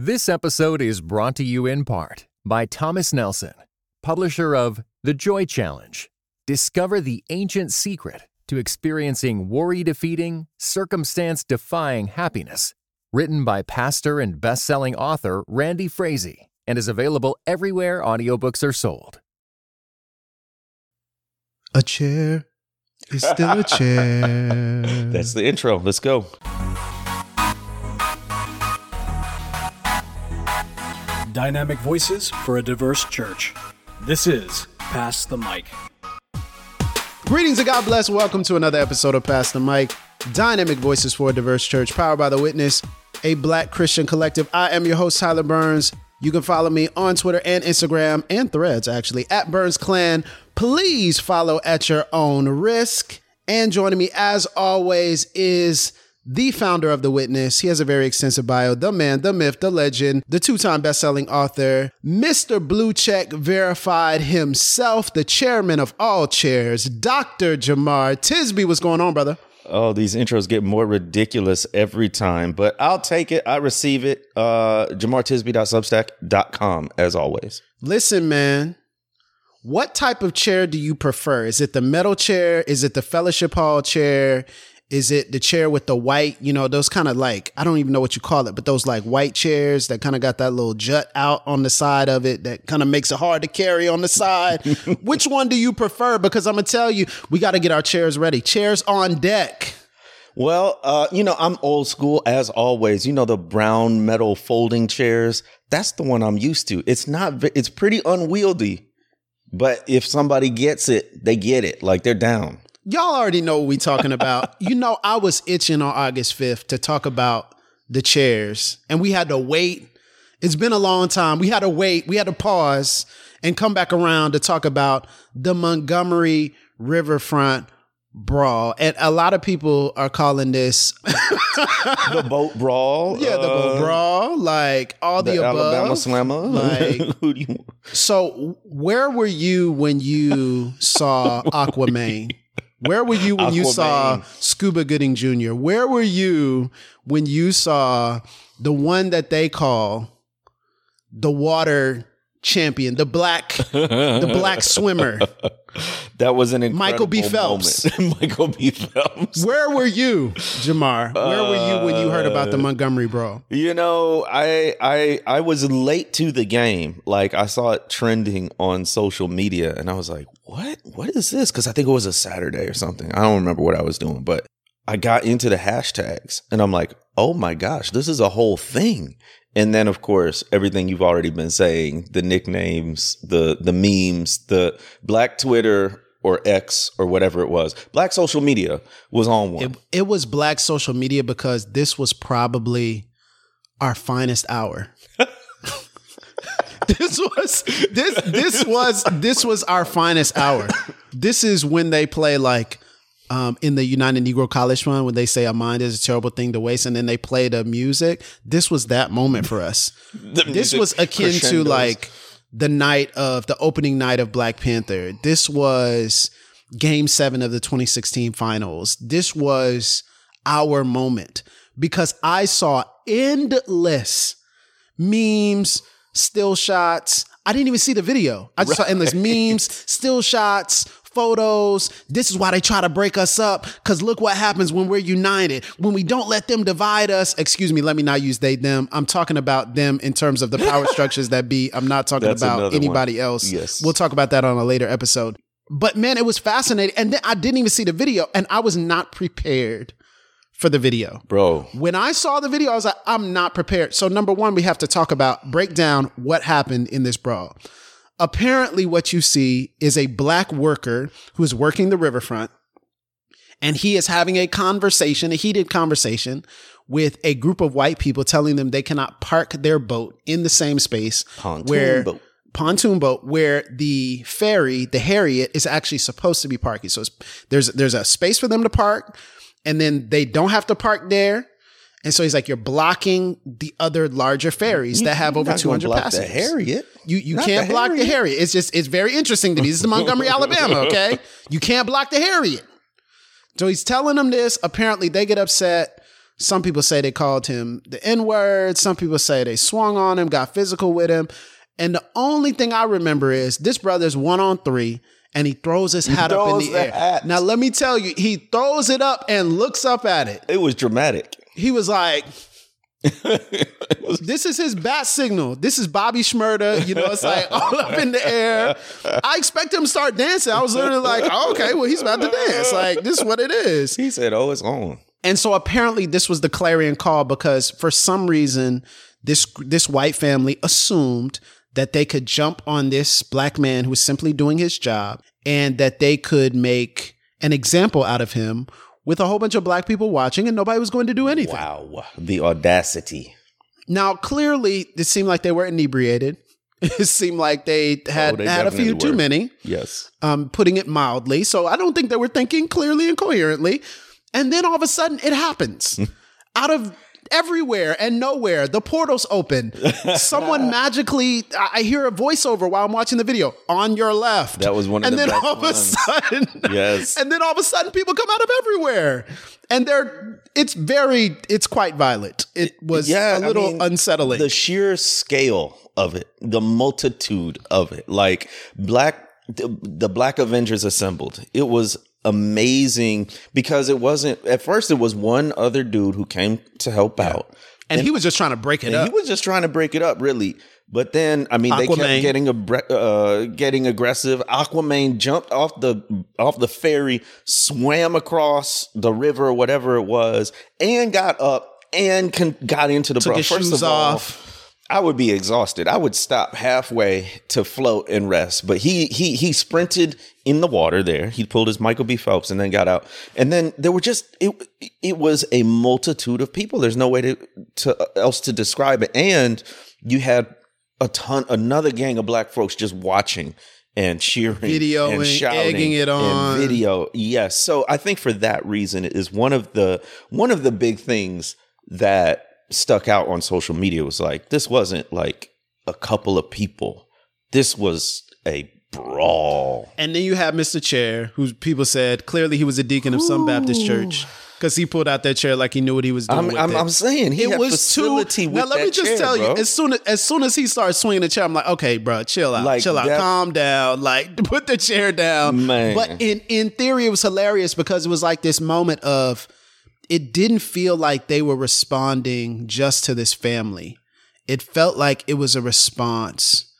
This episode is brought to you in part by Thomas Nelson, publisher of The Joy Challenge. Discover the ancient secret to experiencing worry defeating, circumstance defying happiness. Written by pastor and best selling author Randy Frazee and is available everywhere audiobooks are sold. A chair is still a chair. That's the intro. Let's go. Dynamic voices for a diverse church. This is Pass the Mic. Greetings and God bless. Welcome to another episode of Pass the Mic. Dynamic voices for a diverse church, powered by the Witness, a black Christian collective. I am your host, Tyler Burns. You can follow me on Twitter and Instagram and threads, actually, at Burns Clan. Please follow at your own risk. And joining me, as always, is the founder of The Witness. He has a very extensive bio. The man, the myth, the legend, the two time best selling author, Mr. Blue Check Verified himself, the chairman of all chairs, Dr. Jemar Tisby. What's going on, brother? Oh, these intros get more ridiculous every time, but I'll take it. I receive it. Uh, JemarTisby.substack.com, as always. Listen, man. What type of chair do you prefer? Is it the metal chair? Is it the fellowship hall chair? Is it the chair with the white, you know, those kind of like, I don't even know what you call it, but those like white chairs that kind of got that little jut out on the side of it that kind of makes it hard to carry on the side? Which one do you prefer? Because I'm going to tell you, we got to get our chairs ready. Chairs on deck. Well, uh, you know, I'm old school as always. You know, the brown metal folding chairs. That's the one I'm used to. It's not, it's pretty unwieldy, but if somebody gets it, they get it. Like they're down y'all already know what we talking about. you know, I was itching on August 5th to talk about the chairs, and we had to wait. It's been a long time. We had to wait. We had to pause and come back around to talk about the Montgomery Riverfront brawl. And a lot of people are calling this the boat brawl. Yeah, the boat uh, brawl. Like all the, the above. Alabama Slammer. Like, Who do you... want? So, where were you when you saw Aquaman? Where were you when you saw Scuba Gooding Jr.? Where were you when you saw the one that they call the water champion, the black, the black swimmer? That was an Michael B. Phelps. Michael B. Phelps. Where were you, Jemar? Where were you when you heard about the uh, Montgomery brawl? You know, I I I was late to the game. Like I saw it trending on social media, and I was like, "What? What is this?" Because I think it was a Saturday or something. I don't remember what I was doing, but I got into the hashtags, and I'm like, "Oh my gosh, this is a whole thing." And then of course, everything you've already been saying, the nicknames, the the memes, the black Twitter or X or whatever it was. Black social media was on one. It, it was black social media because this was probably our finest hour. this was this this was this was our finest hour. This is when they play like um, in the United Negro College Fund when they say a mind is a terrible thing to waste, and then they play the music. This was that moment for us. this was akin to like the night of the opening night of Black Panther. This was game seven of the 2016 finals. This was our moment because I saw endless memes, still shots. I didn't even see the video. I just right. saw endless memes, still shots, photos. This is why they try to break us up. Cause look what happens when we're united. When we don't let them divide us. Excuse me, let me not use they, them. I'm talking about them in terms of the power structures that be. I'm not talking That's about anybody one. else. Yes. We'll talk about that on a later episode. But man, it was fascinating. And then I didn't even see the video and I was not prepared for the video. Bro. When I saw the video, I was like, I'm not prepared. So number one, we have to talk about, break down what happened in this brawl apparently what you see is a black worker who is working the riverfront and he is having a conversation, a heated conversation with a group of white people telling them they cannot park their boat in the same space pontoon where boat. pontoon boat where the ferry, the Harriet is actually supposed to be parking. So there's there's a space for them to park and then they don't have to park there and so he's like, you're blocking the other larger ferries you, that have over 200 passengers. The Harriet. You you can't the block Harriet. the Harriet. It's just it's very interesting to me. This is Montgomery, Alabama. Okay, you can't block the Harriet. So he's telling them this. Apparently, they get upset. Some people say they called him the N word. Some people say they swung on him, got physical with him. And the only thing I remember is this brother's one on three and he throws his hat up in the, the air. hat. Now, let me tell you, he throws it up and looks up at it. It was dramatic. He was like, this is his bat signal. This is Bobby Shmurda. You know, it's like all up in the air. I expect him to start dancing. I was literally like, oh, okay, well, he's about to dance. Like, this is what it is. He said, "Oh, it's on." And so apparently this was the clarion call because for some reason this this white family assumed that they could jump on this black man who was simply doing his job and that they could make an example out of him with a whole bunch of black people watching and nobody was going to do anything. Wow, the audacity. Now clearly it seemed like they were inebriated. It seemed like they had Oh, they had a few definitely too many Yes. um, putting it mildly. So I don't think they were thinking clearly and coherently. And then all of a sudden it happens out of everywhere and nowhere. The portals open. Someone magically, I I hear a voiceover while I'm watching the video on your left. That was one of and the then all of a sudden, Yes. and then all of a sudden people come out of everywhere. And they're, it's very, it's quite violent. It was Yeah, a I little mean, unsettling. The sheer scale of it, the multitude of it, like black, the, the Black Avengers assembled. It was amazing because it wasn't at first. It was one other dude who came to help out. and he was just trying to break it up. he was just trying to break it up, really. But then, I mean, they Aquaman. kept getting abbre- uh, getting aggressive. Aquaman jumped off the off the ferry, swam across the river, whatever it was, and got up and con- got into the Took bro. First of all, off. I would be exhausted. I would stop halfway to float and rest. But he he he sprinted in the water there. He pulled his Michael B. Phelps and then got out. And then there were just it it was a multitude of people. There's no way to, to else to describe it. And you had a ton another gang of black folks just watching and cheering Videoing, and shouting egging it and on. video yes so i think for that reason it is one of the one of the big things that stuck out on social media was like this wasn't like a couple of people this was a brawl And then you have Mr. Chair, who people said clearly he was a deacon of some Baptist church because he pulled out that chair like he knew what he was doing. I'm, with I'm, it. I'm saying he it was too. with Now let that me just chair, tell bro. you, as soon as, as soon as he started swinging the chair, I'm like, okay, bro, chill out, Like, chill out, calm down, like put the chair down. Man. But in in theory, it was hilarious because it was like this moment of it didn't feel like they were responding just to this family. It felt like it was a response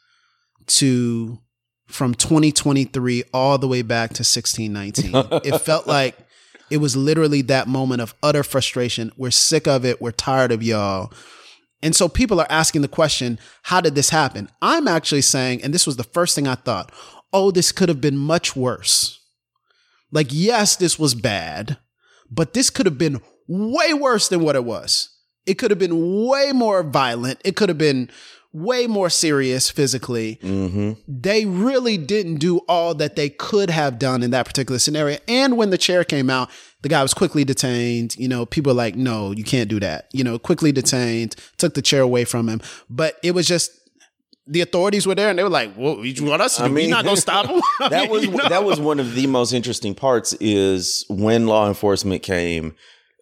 to from 2023 all the way back to 1619. it felt like it was literally that moment of utter frustration. We're sick of it. We're tired of y'all. And so people are asking the question, how did this happen? I'm actually saying, and this was the first thing I thought, oh, this could have been much worse. Like, yes, this was bad, but this could have been way worse than what it was. It could have been way more violent. It could have been way more serious physically. Mm-hmm. They really didn't do all that they could have done in that particular scenario. And when the chair came out, the guy was quickly detained. You know, people like, no, you can't do that. You know, quickly detained, took the chair away from him. But it was just the authorities were there and they were like, well, you want us to do? We're not going to stop them." That mean, was you know? that was one of the most interesting parts is when law enforcement came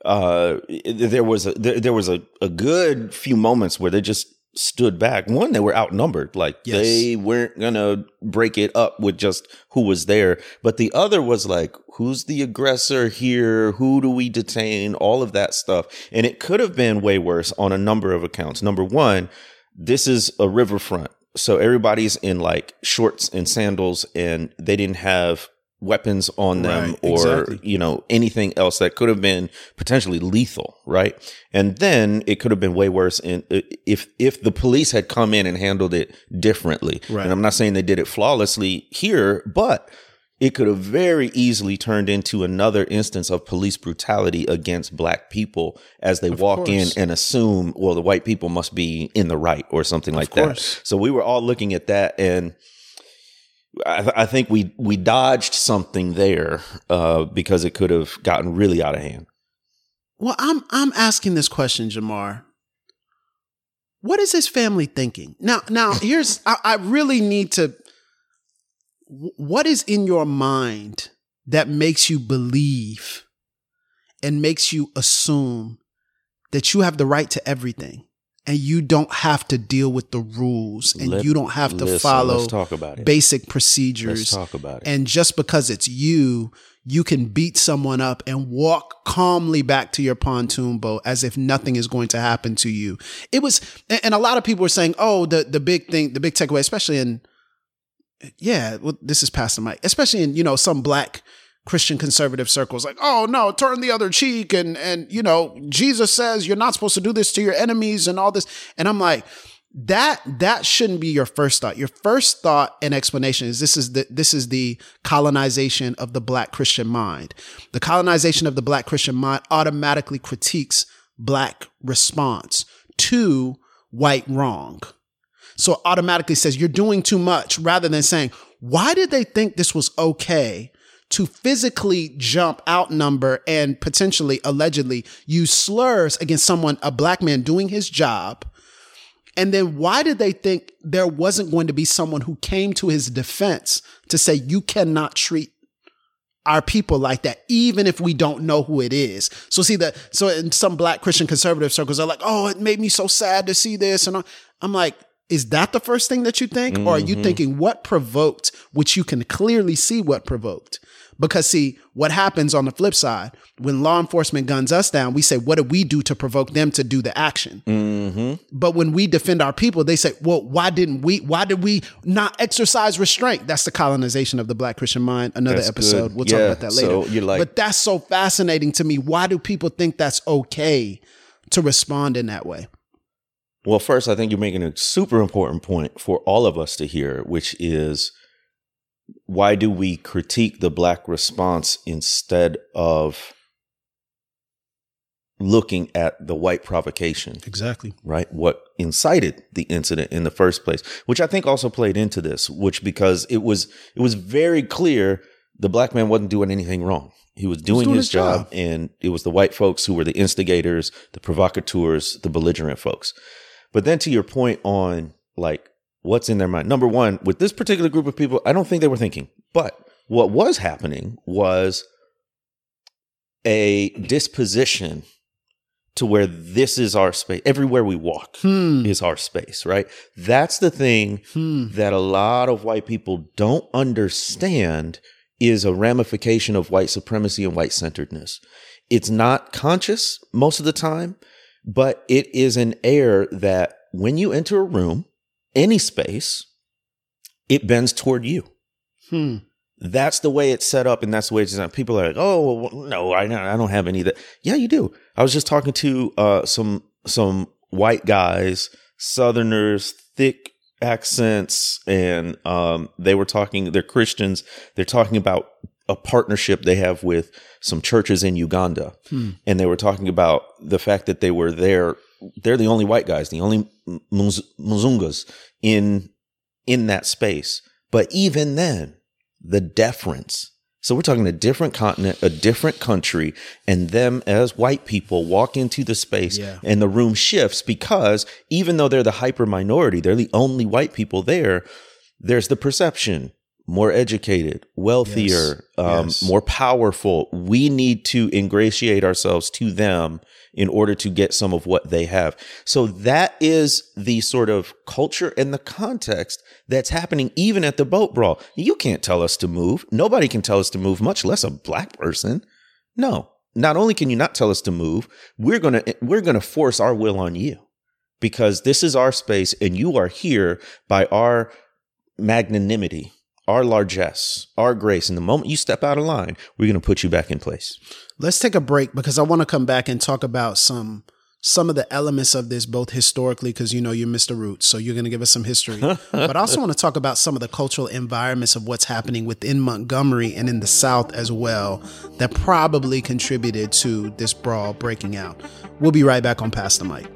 uh there was a there, there was a, a good few moments where they just stood back one they were outnumbered like Yes. they weren't gonna break it up with just who was there but the other was like who's the aggressor here who do we detain all of that stuff and it could have been way worse on a number of accounts number one this is a riverfront. So everybody's in like shorts and sandals and they didn't have weapons on them Right, or exactly. you know anything else that could have been potentially lethal, right? And then it could have been way worse in uh, if if the police had come in and handled it differently. Right. And I'm not saying they did it flawlessly here, but it could have very easily turned into another instance of police brutality against black people as they walk in and assume, well, the white people must be in the right or something like course. that. So we were all looking at that, and I, th- I think we we dodged something there uh, because it could have gotten really out of hand. Well, I'm I'm asking this question, Jemar. What is his family thinking now? Now, here's I, I really need to. Wh- What is in your mind that makes you believe and makes you assume that you have the right to everything and you don't have to deal with the rules and Let- you don't have to listen, follow let's talk about it. basic procedures. Let's talk about it. And just because it's you, you can beat someone up and walk calmly back to your pontoon boat as if nothing is going to happen to you. It was, and and a lot of people were saying, oh, the, the big thing, the big takeaway, especially in, yeah, well, this is Pass the Mic, especially in, you know, some black Christian conservative circles, like, oh no, turn the other cheek. And, and, you know, Jesus says you're not supposed to do this to your enemies and all this. And I'm like, that that shouldn't be your first thought. Your first thought and explanation is this is the this is the colonization of the black Christian mind. The colonization of the black Christian mind automatically critiques black response to white wrong. So it automatically says you're doing too much rather than saying, why did they think this was okay to physically jump, outnumber, and potentially, allegedly use slurs against someone, a black man doing his job? And then why did they think there wasn't going to be someone who came to his defense to say, you cannot treat our people like that, even if we don't know who it is. So see that, so in some black Christian conservative circles are like, oh, it made me so sad to see this. And I'm like, is that the first thing that you think? Or are you mm-hmm. thinking what provoked, which you can clearly see what provoked? Because see, what happens on the flip side, when law enforcement guns us down, we say, what do we do to provoke them to do the action? Mm-hmm. But when we defend our people, they say, well, why didn't we, why did we not exercise restraint? That's the colonization of the black Christian mind. Another That's episode. good. We'll Yeah, talk about that later. so like- but that's so fascinating to me. Why do people think that's okay to respond in that way? Well, first, I think you're making a super important point for all of us to hear, which is why do we critique the black response instead of looking at the white provocation? Exactly. right? What incited the incident in the first place, which I think also played into this, which because it was it was very clear the black man wasn't doing anything wrong. He was doing, doing his, his job, job. and it was the white folks who were the instigators, the provocateurs, the belligerent folks. But then to your point on like what's in their mind. Number one, with this particular group of people, I don't think they were thinking. But what was happening was a disposition to where this is our space. Everywhere we walk hmm. is our space, right? That's the thing hmm. that a lot of white people don't understand is a ramification of white supremacy and white centeredness. It's not conscious most of the time, but it is an air that when you enter a room, any space, it bends toward you. Hmm. That's the way it's set up, and that's the way it's designed. People are like, "Oh, well, no, I don't, I don't have any of that." Yeah, you do. I was just talking to uh, some some white guys, Southerners, thick accents, and um, they were talking. They're Christians. They're talking about a partnership they have with some churches in Uganda, hmm. and they were talking about the fact that they were there. They're the only white guys, the only Muz- Muzungas in in that space. But even then, the deference. So we're talking a different continent, a different country, and them as white people walk into the space Yeah. and the room shifts because even though they're the hyper minority, they're the only white people there, there's the perception more educated, wealthier, um, Yes. more powerful. We need to ingratiate ourselves to them in order to get some of what they have. So that is the sort of culture and the context that's happening even at the boat brawl. You can't tell us to move. Nobody can tell us to move, much less a black person. No. Not only can you not tell us to move, we're going to we're going to force our will on you because this is our space and you are here by our magnanimity, our largesse, our grace. And the moment you step out of line, we're going to put you back in place. Let's take a break because I want to come back and talk about some some of the elements of this, both historically, because you know you're Mr. Roots, so you're going to give us some history. but I also want to talk about some of the cultural environments of what's happening within Montgomery and in the South as well that probably contributed to this brawl breaking out. We'll be right back on Pass the Mic.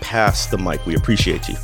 pass the mic. We appreciate you.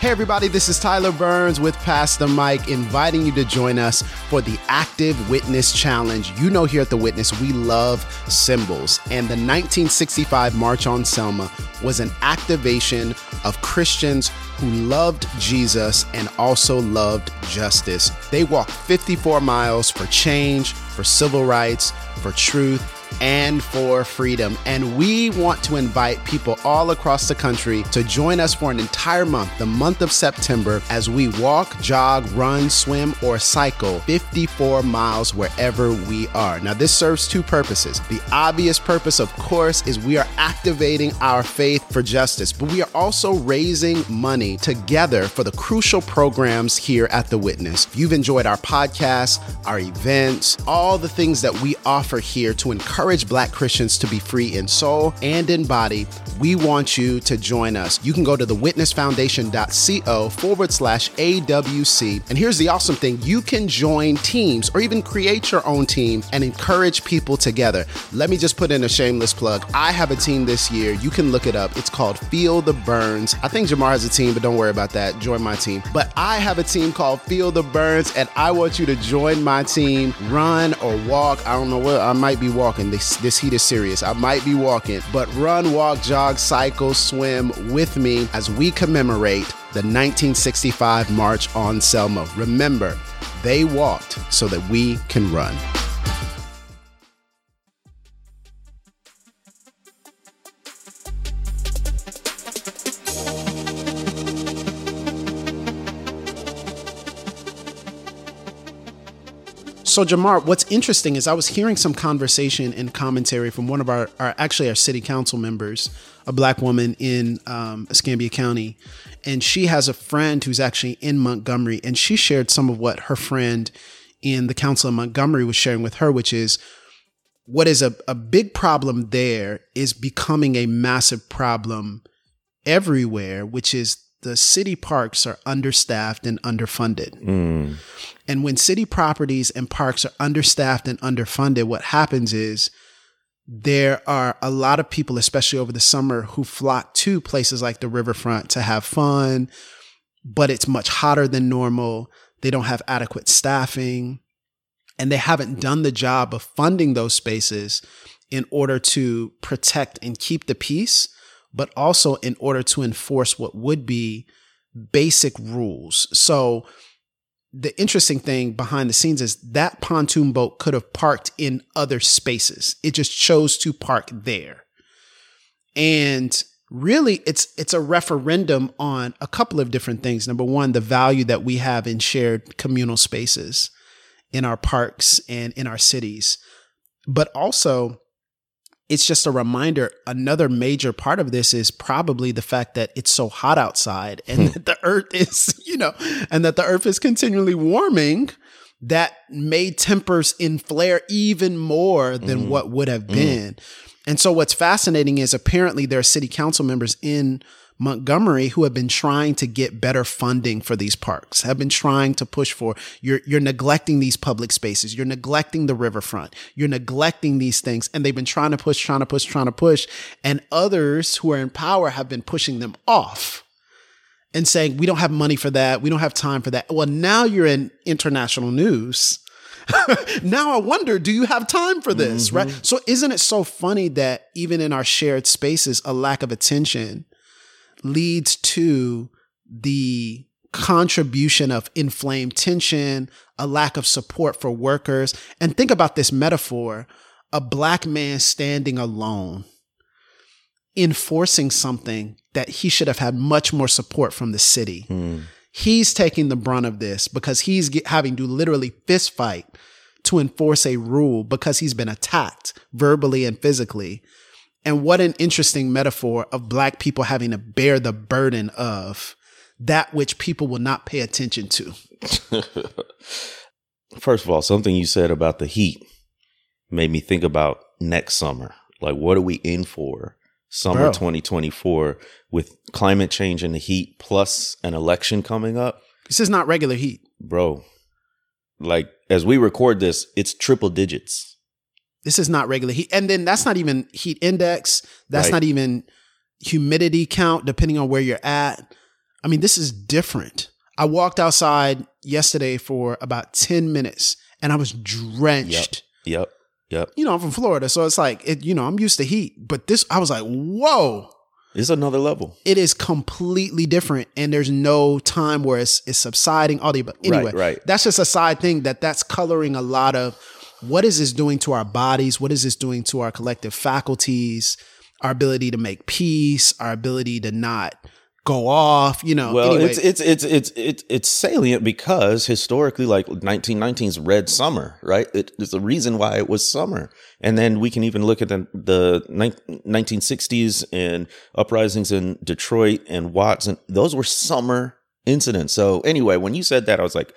Hey, everybody, this is Tyler Burns with Pass the Mic, inviting you to join us for the Active Witness Challenge. You know, here at The Witness, we love symbols, and the 1965 March on Selma was an activation of Christians who loved Jesus and also loved justice. They walked 54 miles for change, for civil rights, for truth and for freedom. And we want to invite people all across the country to join us for an entire month, the month of September, as we walk, jog, run, swim, or cycle 54 miles wherever we are. Now, this serves two purposes. The obvious purpose, of course, is we are activating our faith for justice, but we are also raising money together for the crucial programs here at The Witness. If you've enjoyed our podcast, our events, all the things that we offer here to encourage Black Christians to be free in soul and in body, we want you to join us. You can go to thewitnessfoundation.co forward slash AWC. And here's the awesome thing you can join teams or even create your own team and encourage people together. Let me just put in a shameless plug. I have a team this year. You can look it up. It's called Feel the Burns. I think Jemar has a team, but don't worry about that. Join my team. But I have a team called Feel the Burns, and I want you to join my team, run or walk. I don't know what I might be walking. This this heat is serious. I might be walking, but run, walk, jog, cycle, swim with me as we commemorate the 1965 March on Selma. Remember, they walked so that we can run. So Jemar, what's interesting is I was hearing some conversation and commentary from one of our, our actually our city council members, a black woman in um, Escambia County, and she has a friend who's actually in Montgomery, and she shared some of what her friend in the council in Montgomery was sharing with her, which is what is a, a big problem there is becoming a massive problem everywhere, which is the city parks are understaffed and underfunded. Mm. And when city properties and parks are understaffed and underfunded, what happens is there are a lot of people, especially over the summer, who flock to places like the riverfront to have fun, but it's much hotter than normal. They don't have adequate staffing, and they haven't done the job of funding those spaces in order to protect and keep the peace, but also in order to enforce what would be basic rules. So, the interesting thing behind the scenes is that pontoon boat could have parked in other spaces. It just chose to park there. And really it's it's a referendum on a couple of different things. Number one, the value that we have in shared communal spaces in our parks and in our cities. But also it's just a reminder. Another major part of this is probably the fact that it's so hot outside and hmm. that the earth is you know and that the earth is continually warming that made tempers inflare even more than hmm. what would have hmm. been. And so what's fascinating is apparently there are city council members in Montgomery who have been trying to get better funding for these parks, have been trying to push for you're you're neglecting these public spaces, you're neglecting the riverfront, you're neglecting these things, and they've been trying to push, trying to push, trying to push, and others who are in power have been pushing them off and saying we don't have money for that, we don't have time for that. Well, now you're in international news. now I wonder, do you have time for this? Right. Mm-hmm. So isn't it so funny that even in our shared spaces, a lack of attention leads to the contribution of inflamed tension, a lack of support for workers. And think about this metaphor a black man standing alone, enforcing something that he should have had much more support from the city. Hmm. He's taking the brunt of this because he's get, having to literally fist fight to enforce a rule because he's been attacked verbally and physically. And what an interesting metaphor of black people having to bear the burden of that which people will not pay attention to. First of all, something you said about the heat made me think about next summer. Like, what are we in for? Summer Bro. 2024 with climate change and the heat plus an election coming up. This is not regular heat. Bro, like, as we record this, it's triple digits. This is not regular heat. And then that's not even heat index. That's Right. not even humidity count, depending on where you're at. I mean, this is different. I walked outside yesterday for about 10 minutes and I was drenched. Yep. Yep. You know, I'm from Florida, so it's like, it, you know, I'm used to heat. But this, I was like, whoa, It's another level. it is completely different. And there's no time where it's, it's subsiding, all the, but anyway, right. that's just a side thing that that's coloring a lot of what is this doing to our bodies? What is this doing to our collective faculties, our ability to make peace, our ability to not go off, you know. Well, anyway, it's it's it's it's it's it's salient because historically, like 1919's red summer, right? It, there's a reason why it was summer, and then we can even look at the the nin- 1960s and uprisings in Detroit and Watts, and those were summer incidents. So anyway, when you said that, I was like,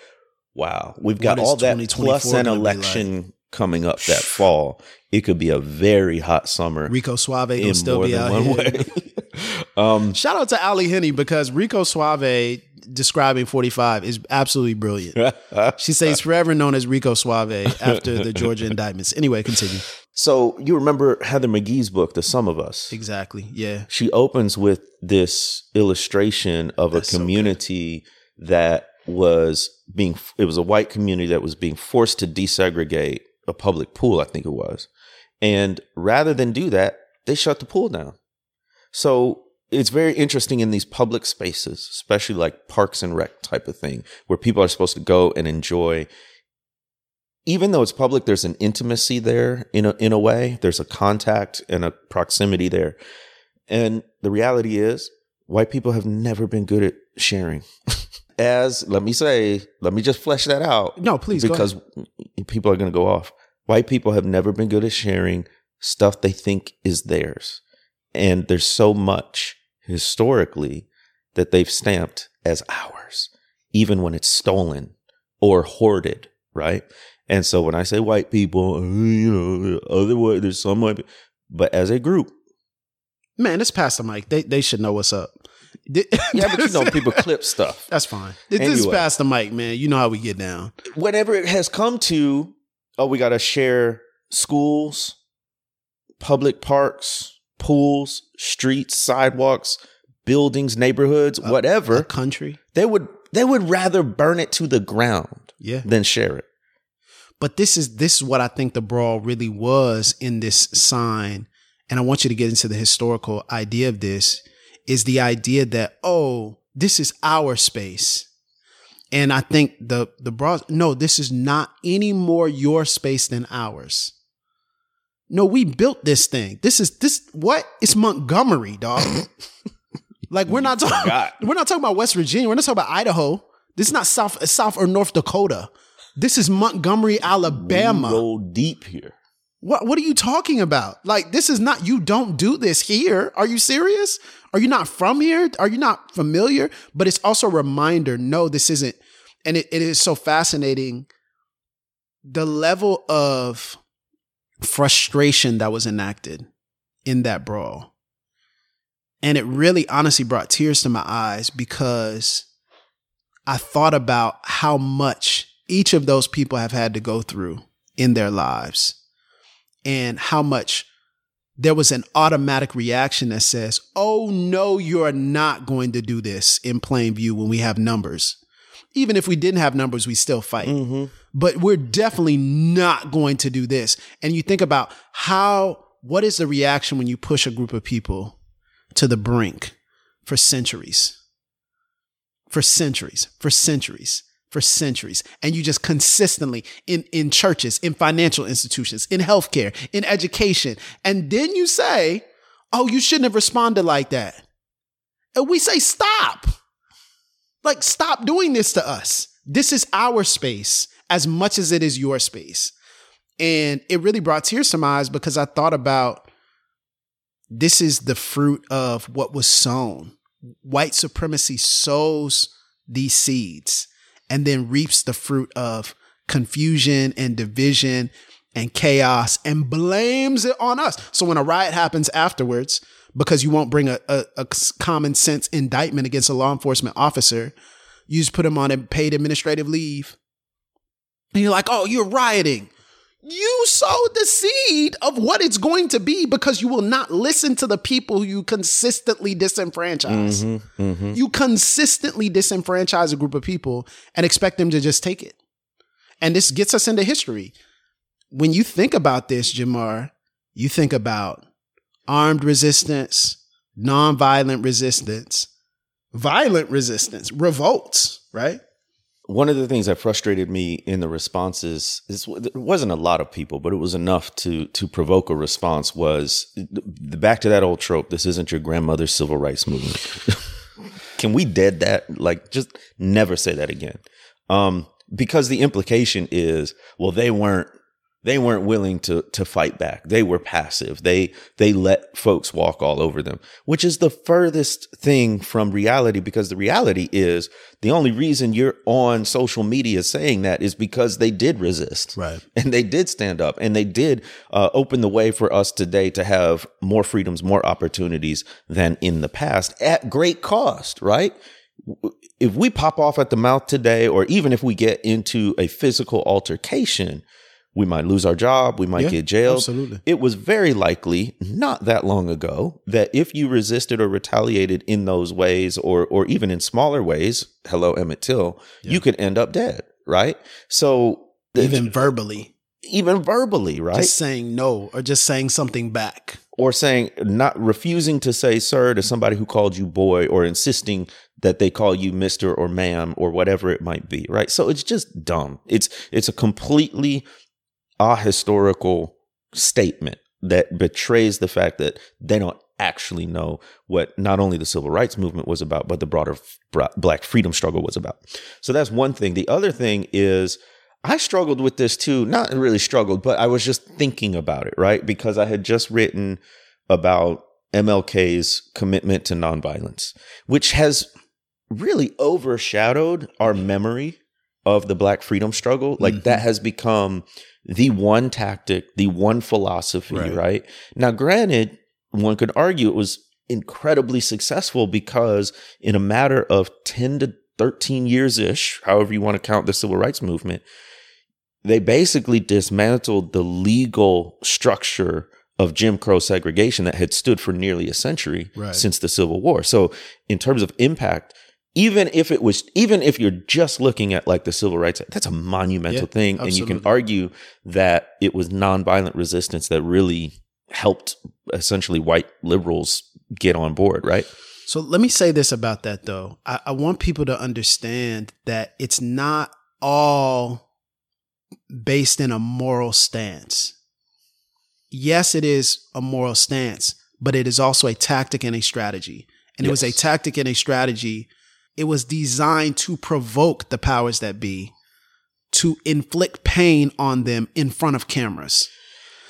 wow, we've got all that plus an election coming up that fall. It could be a very hot summer Rico Suave will still be out here. um, Shout out to Ally Henny because Rico Suave describing 45 is absolutely brilliant. She says forever known as Rico Suave after the Georgia indictments. Anyway, continue. So you remember Heather McGhee's book, The Sum of Us. Exactly. Yeah. She opens with this illustration of That's a so community that was being it was a white community that was being forced to desegregate a public pool, I think it was. And rather than do that, they shut the pool down. So it's very interesting in these public spaces, especially like parks and rec type of thing, where people are supposed to go and enjoy even though it's public, there's an intimacy there in a, in a way. There's a contact and a proximity there. And the reality is, white people have never been good at sharing. As let me say, let me just flesh that out No, please because people are going to go off. White people have never been good at sharing stuff they think is theirs. And there's so much historically that they've stamped as ours, even when it's stolen or hoarded, right? And so when I say white people, uh, you know, other way, there's some white, people, but as a group, Man, it's Pass the Mic. They they should know what's up. yeah, but you know, people clip stuff. That's fine. This is Anyway. Pass the Mic, man. You know how we get down. whenever it has come to, oh, we got to share schools, public parks, pools, streets, sidewalks, buildings, neighborhoods, A whatever, country. they would they would rather burn it to the ground Yeah. than share it. But this is this is what I think the brawl really was in this sign. And I want you to get into the historical idea of this is the idea that, oh, this is our space. And I think the the broad, no, this is not any more your space than ours. No, we built this thing. This is this what? It's Montgomery, dog. like we're not talking we're not talking about West Virginia. We're not talking about Idaho. This is not South South or North Dakota. This is Montgomery, Alabama. We roll deep here. What what are you talking about? Like this is not you don't do this here. Are you serious? Are you not from here? Are you not familiar? But it's also a reminder, no, this isn't and it, it is so fascinating the level of frustration that was enacted in that brawl. And it really honestly brought tears to my eyes because I thought about how much each of those people have had to go through in their lives and how much there was an automatic reaction that says, Oh, no, you're not going to do this in plain view when we have numbers. Even if we didn't have numbers, we still fight. Mm-hmm. But we're definitely not going to do this. And you think about how, what is the reaction when you push a group of people to the brink for centuries? For centuries, for centuries, for centuries. And you just consistently in, in churches, in financial institutions, in healthcare, in education. And then you say, oh, you shouldn't have responded like that. And we say, stop. Like, stop doing this to us. This is our space as much as it is your space. And it really brought tears to my eyes because I thought about this is the fruit of what was sown. White supremacy sows these seeds and then reaps the fruit of confusion and division and chaos and blames it on us. So when a riot happens afterwards, because you won't bring a, a, a common sense indictment against a law enforcement officer, you just put him on a paid administrative leave. And you're like, oh, you're rioting. You sowed the seed of what it's going to be because you will not listen to the people you consistently disenfranchise. Mm-hmm, mm-hmm. You consistently disenfranchise a group of people and expect them to just take it. And this gets us into history. When you think about this, Jemar, you think about armed resistance, nonviolent resistance, violent resistance, revolts, right? One of the things that frustrated me in the responses is there wasn't a lot of people, but it was enough to to provoke a response. Was back to that old trope? This isn't your grandmother's civil rights movement. Can we dead that? Like, just never say that again. Um, because the implication is, well, they weren't they weren't willing to to fight back. They were passive. They they let folks walk all over them, which is the furthest thing from reality because the reality is the only reason you're on social media saying that is because they did resist. Right. And they did stand up and they did uh, open the way for us today to have more freedoms, more opportunities than in the past at great cost, right? If we pop off at the mouth today, or even if we get into a physical altercation, we might lose our job, we might Yeah, get jailed. absolutely. It was very likely not that long ago that if you resisted or retaliated in those ways or or even in smaller ways, hello Emmett Till, you could end up dead, right? So Even verbally, even verbally, right? just saying no or just saying something back. or saying not refusing to say sir to somebody who called you boy or insisting that they call you mister or ma'am or whatever it might be right so it's just dumb it's it's a completely ahistorical statement that betrays the fact that they don't actually know what not only the civil rights movement was about but the broader black freedom struggle was about so that's one thing the other thing is I struggled with this too. Not really struggled, but I was just thinking about it, right? Because I had just written about MLK's commitment to nonviolence, which has really overshadowed our memory of the Black freedom struggle. Like that mm-hmm. has become the one tactic, the one philosophy, Right. right? Now, granted, one could argue it was incredibly successful because in a matter of 10 to 13 years ish, however you want to count the civil rights movement, they basically dismantled the legal structure of Jim Crow segregation that had stood for nearly a century Right. since the Civil War. So, in terms of impact, even if it was, even if you're just looking at like the Civil Rights Act, that's a monumental Yeah, thing. And you can argue that it was nonviolent resistance that really helped essentially white liberals get on board, right? So let me say this about that though. I, I want people to understand that it's not all based in a moral stance. Yes, it is a moral stance, but it is also a tactic and a strategy. And it was a tactic and a strategy. It was designed to provoke the powers that be, to inflict pain on them in front of cameras.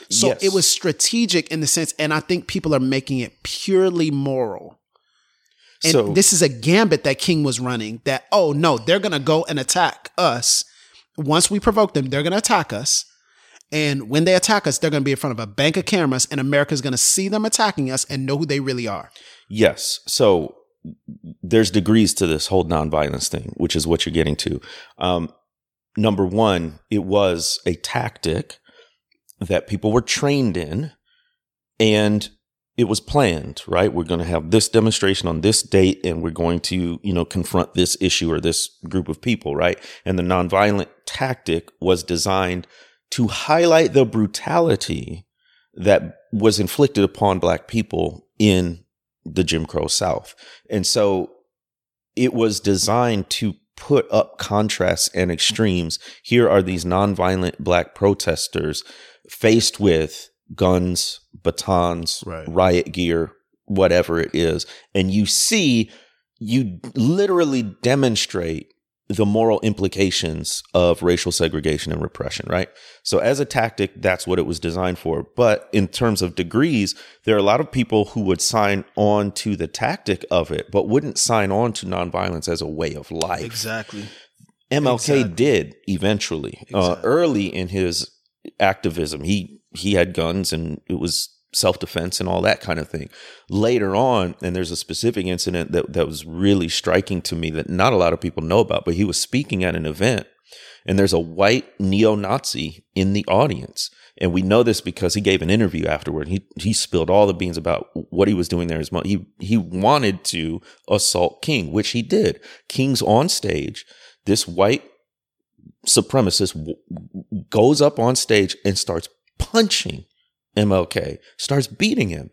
So Yes. it was strategic in the sense, and I think people are making it purely moral. And So- this is a gambit that King was running that, oh no, they're going to go and attack us. Once we provoke them, they're going to attack us. And when they attack us, they're going to be in front of a bank of cameras, and America's going to see them attacking us and know who they really are. Yes. So there's degrees to this whole nonviolence thing, which is what you're getting to. Um, number one, it was a tactic that people were trained in and it was planned, right? We're going to have this demonstration on this date and we're going to, you know, confront this issue or this group of people, right? And the nonviolent tactic was designed to highlight the brutality that was inflicted upon black people in the Jim Crow South. And so it was designed to put up contrasts and extremes. Here are these nonviolent black protesters faced with guns, batons, Right. riot gear, whatever it is. And you see, you literally demonstrate the moral implications of racial segregation and repression, right? So as a tactic, that's what it was designed for. But in terms of degrees, there are a lot of people who would sign on to the tactic of it, but wouldn't sign on to nonviolence as a way of life. Exactly. MLK Exactly. did eventually. Uh, early in his activism, he he had guns and it was self defense and all that kind of thing. Later on, and there's a specific incident that that was really striking to me that not a lot of people know about. But he was speaking at an event, and there's a white neo Nazi in the audience. And we know this because he gave an interview afterward. He he spilled all the beans about what he was doing there. His he he wanted to assault King, which he did. King's on stage. This white supremacist w- goes up on stage and starts punching MLK, starts beating him.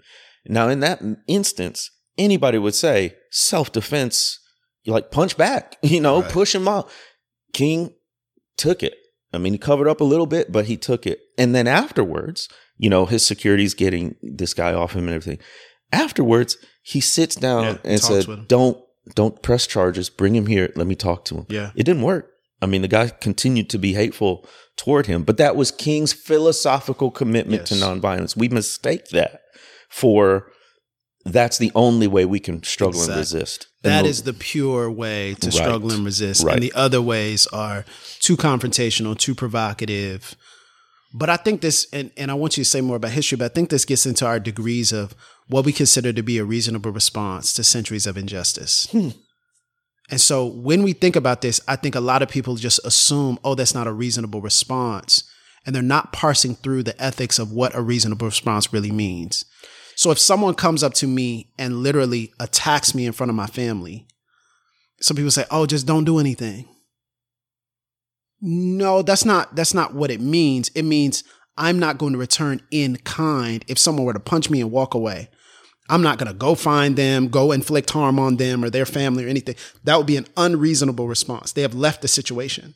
Now, in that instance, anybody would say self defense, you like punch back, you know, Right. push him out. King took it. I mean, he covered up a little bit, but he took it. And then afterwards, you know, his security's getting this guy off him and everything. Afterwards, he sits down Yeah, and said, "Don't don't press charges. Bring him here. Let me talk to him." Yeah. It didn't work. I mean, the guy continued to be hateful toward him, but that was King's philosophical commitment to nonviolence. We mistake that for that's the only way we can struggle and resist. That And is the pure way to Right. struggle and resist. Right. And the other ways are too confrontational, too provocative. But I think this, and, and I want you to say more about history, but I think this gets into our degrees of what we consider to be a reasonable response to centuries of injustice. Hmm. And so when we think about this, I think a lot of people just assume, oh, that's not a reasonable response. And they're not parsing through the ethics of what a reasonable response really means. So if someone comes up to me and literally attacks me in front of my family, some people say, "Oh, just don't do anything." No, that's not that's not what it means. It means I'm not going to return in kind if someone were to punch me and walk away. I'm not going to go find them, go inflict harm on them or their family or anything. That would be an unreasonable response. They have left the situation.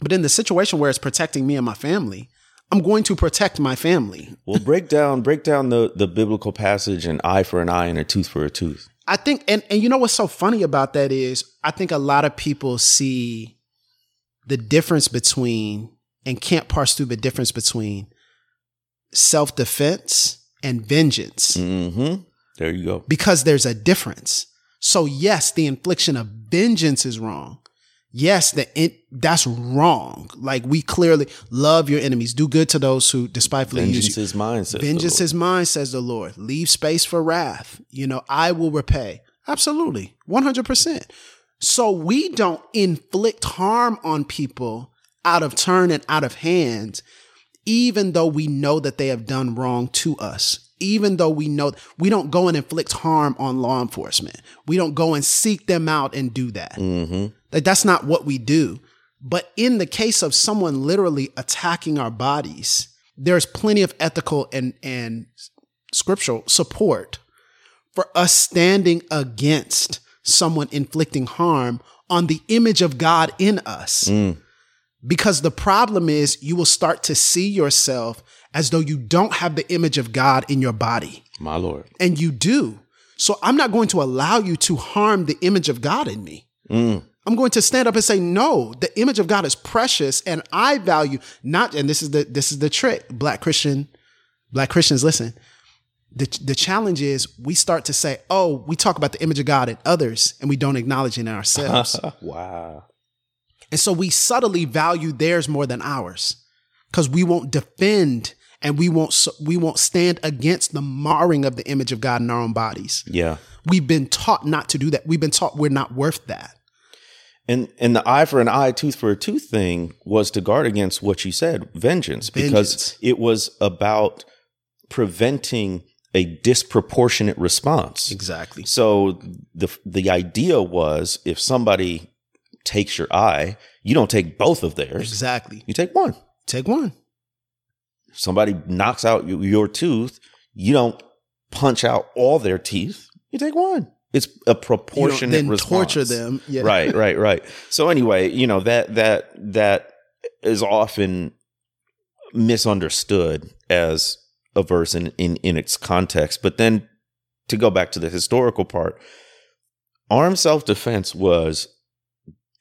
But in the situation where it's protecting me and my family, I'm going to protect my family. well, break down break down the the biblical passage an eye for an eye and a tooth for a tooth. I think, and, and you know what's so funny about that is I think a lot of people see the difference between and can't parse through the difference between self defense and vengeance Mm-hmm. There you go. because there's a difference. So yes, the infliction of vengeance is wrong. Yes, the in, that's wrong. Like we clearly love your enemies, do good to those who despitefully use you. Vengeance is mine. says the Vengeance Lord. is mine, says the Lord. Leave space for wrath. You know, I will repay. Absolutely. 100%. So we don't inflict harm on people out of turn and out of hand, even though we know that they have done wrong to us. Even though we know we don't go and inflict harm on law enforcement, we don't go and seek them out and do that. Mm-hmm. Like that's not what we do. But in the case of someone literally attacking our bodies, there's plenty of ethical and and scriptural support for us standing against someone inflicting harm on the image of God in us. Because the problem is you will start to see yourself as though you don't have the image of God in your body My Lord. and you do. So I'm not going to allow you to harm the image of God in me. Mm. I'm going to stand up and say, no, the image of God is precious and I value not, and this is the, this is the trick. Black Christian, black Christians, listen. The, the challenge is we start to say, oh, we talk about the image of God in others and we don't acknowledge it in ourselves. wow. And so we subtly value theirs more than ours because we won't defend and we won't we won't stand against the marring of the image of God in our own bodies. Yeah. We've been taught not to do that. We've been taught we're not worth that. And and the eye for an eye, tooth for a tooth thing was to guard against what you said, vengeance, because it was about preventing a disproportionate response. Exactly. So the the idea was if somebody takes your eye, you don't take both of theirs. Exactly. You take one. Take one. Somebody knocks out your, tooth, you don't punch out all their teeth. You take one. It's a You don't proportionate then response. torture them. Yeah. right right right so anyway you know that that that is often misunderstood as a verse in, in in its context but then to go back to the historical part armed self-defense was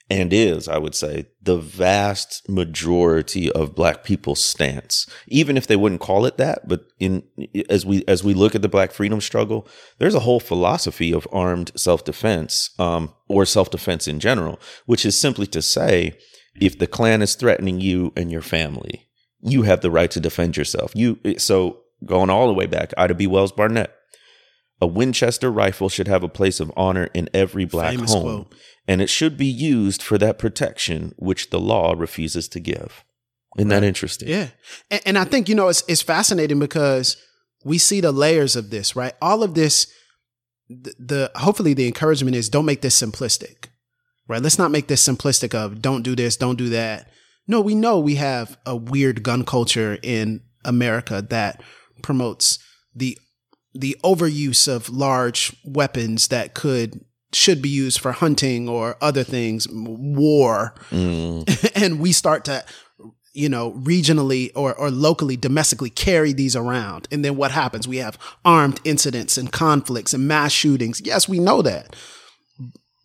and is, I would say, the vast majority of black people's stance. Even if they wouldn't call it that, but in as we as we look at the black freedom struggle, there's a whole philosophy of armed self-defense, um, or self-defense in general, which is simply to say, if the Klan is threatening you and your family, you have the right to defend yourself. You so going all the way back, Ida B. Wells Barnett. A Winchester rifle should have a place of honor in every black Famous home quote. and it should be used for that protection which the law refuses to give. Isn't that interesting? Yeah. And, and I think, you know, it's, it's fascinating because we see the layers of this, right? All of this, the, the hopefully the encouragement is don't make this simplistic, right? Let's not make this simplistic of don't do this, don't do that. No, we know we have a weird gun culture in America that promotes the the overuse of large weapons that could should be used for hunting or other things, war, Mm, and we start to you know regionally or, or locally domestically carry these around. And then what happens? We have armed incidents and conflicts and mass shootings. Yes we know that.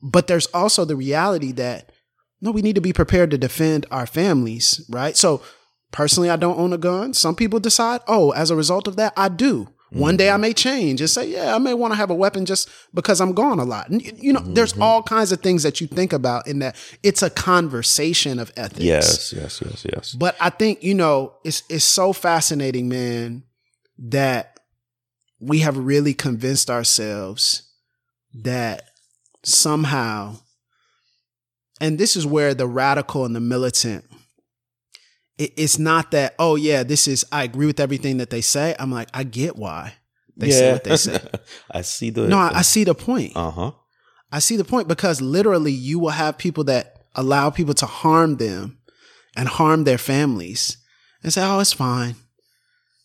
But there's also the reality that no we need to be prepared to defend our families right? So personally i don't own a gun. Some people decide oh as a result of that i do one day I mm-hmm. may change and say, yeah, I may want to have a weapon just because I'm gone a lot. And, you know, there's mm-hmm. all kinds of things that you think about in that it's a conversation of ethics. yes, yes, yes, yes. But I think, you know, it's it's so fascinating, man, that we have really convinced ourselves that somehow and this is where the radical and the militant it, it's not that oh yeah this is i agree with everything that they say i'm like i get why they say what they say I see the. no I, I see the point Uh huh. I see the point because literally you will have people that allow people to harm them and harm their families and say, oh, it's fine.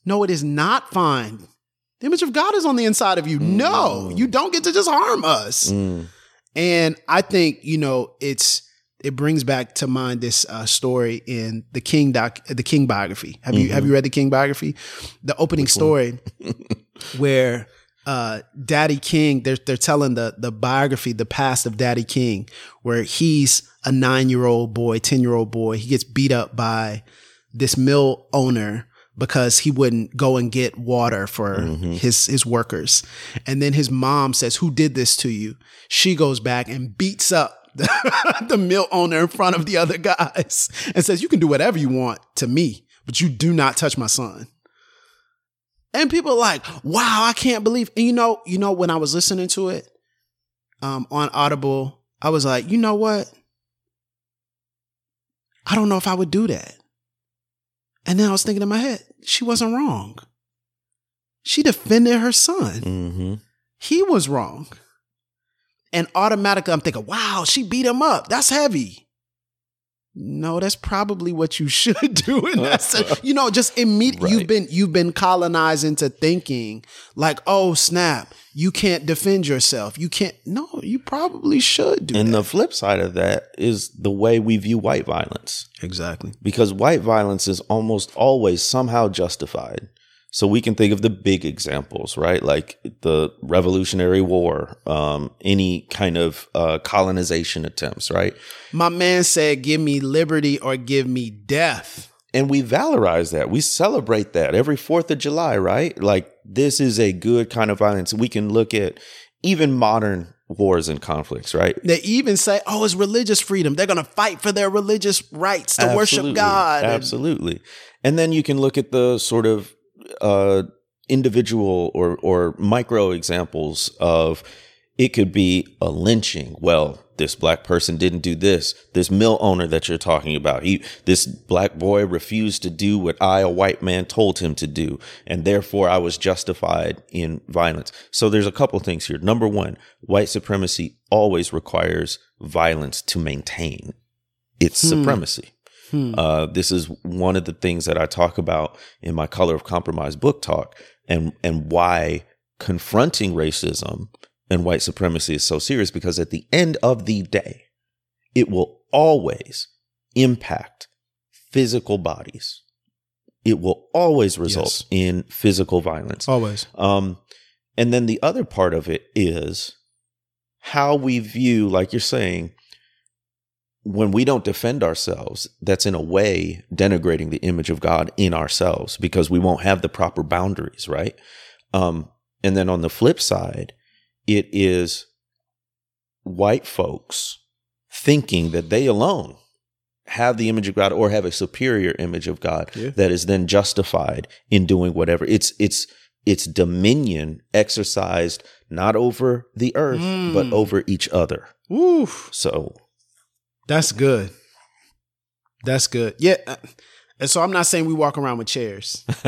No, it is not fine. The image of God is on the inside of you. No, you don't get to just harm us. Mm. And I think, you know, it's, it brings back to mind this uh, story in the King doc, the King biography. Have you have you read the King biography? The opening story where uh, Daddy King, they're they're telling the the biography, the past of Daddy King, where he's a nine year old boy, ten year old boy. He gets beat up by this mill owner because he wouldn't go and get water for his his workers. And then his mom says, "Who did this to you?" She goes back and beats up the, the mill owner in front of the other guys and says, "You can do whatever you want to me, but you do not touch my son." And people are like, "Wow, I can't believe." And you know, you know, when I was listening to it um, on Audible, I was like, "You know what? I don't know if I would do that." And then I was thinking in my head, she wasn't wrong. She defended her son. hmm He was wrong. And automatically I'm thinking, wow, she beat him up. That's heavy. No, that's probably what you should do. And that's you know, just immediately you've been you've been colonized into thinking like, oh snap, you can't defend yourself. You can't no, you probably should do And that. the flip side of that is the way we view white violence. exactly. because white violence is almost always somehow justified. So we can think of the big examples, right? Like the Revolutionary War, um, any kind of uh, colonization attempts, right? My man said, give me liberty or give me death. And we valorize that. We celebrate that every 4th of July, right? Like this is a good kind of violence. We can look at even modern wars and conflicts, right? They even say, oh, it's religious freedom. They're going to fight for their religious rights to worship Absolutely. God. And- Absolutely. And then you can look at the sort of uh, individual or or micro examples of it could be a lynching. Well, this black person didn't do this. This mill owner that you're talking about, he this black boy refused to do what I, a white man, told him to do, and therefore I was justified in violence. So there's a couple things here. Number one, white supremacy always requires violence to maintain its supremacy. Uh, this is one of the things that I talk about in my Color of Compromise book talk, and and why confronting racism and white supremacy is so serious because at the end of the day, it will always impact physical bodies. It will always result Yes. in physical violence. Always. Um, and then the other part of it is how we view, like you're saying, when we don't defend ourselves, that's in a way denigrating the image of God in ourselves because we won't have the proper boundaries, right? Um, and then on the flip side, it is white folks thinking that they alone have the image of God or have a superior image of God Yeah. that is then justified in doing whatever. It's it's it's dominion exercised not over the earth but Mm. over each other. Woo. So That's good. That's good. Yeah. uh, And so I'm not saying we walk around with chairs.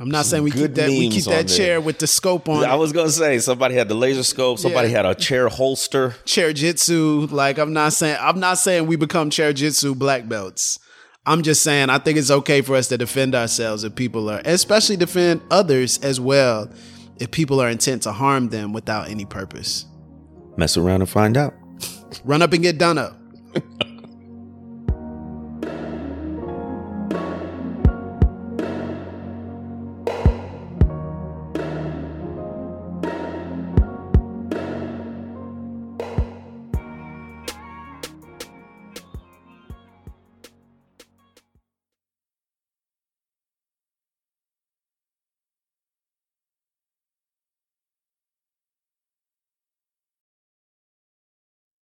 I'm not saying we keep that we keep that there. chair with the scope on I was gonna say somebody had the laser scope, somebody Yeah. had a chair holster. chair jitsu. Like I'm not saying I'm not saying we become chair jitsu black belts. I'm just saying I think it's okay for us to defend ourselves if people are especially defend others as well if people are intent to harm them without any purpose. Mess around and find out. Run up and get done up.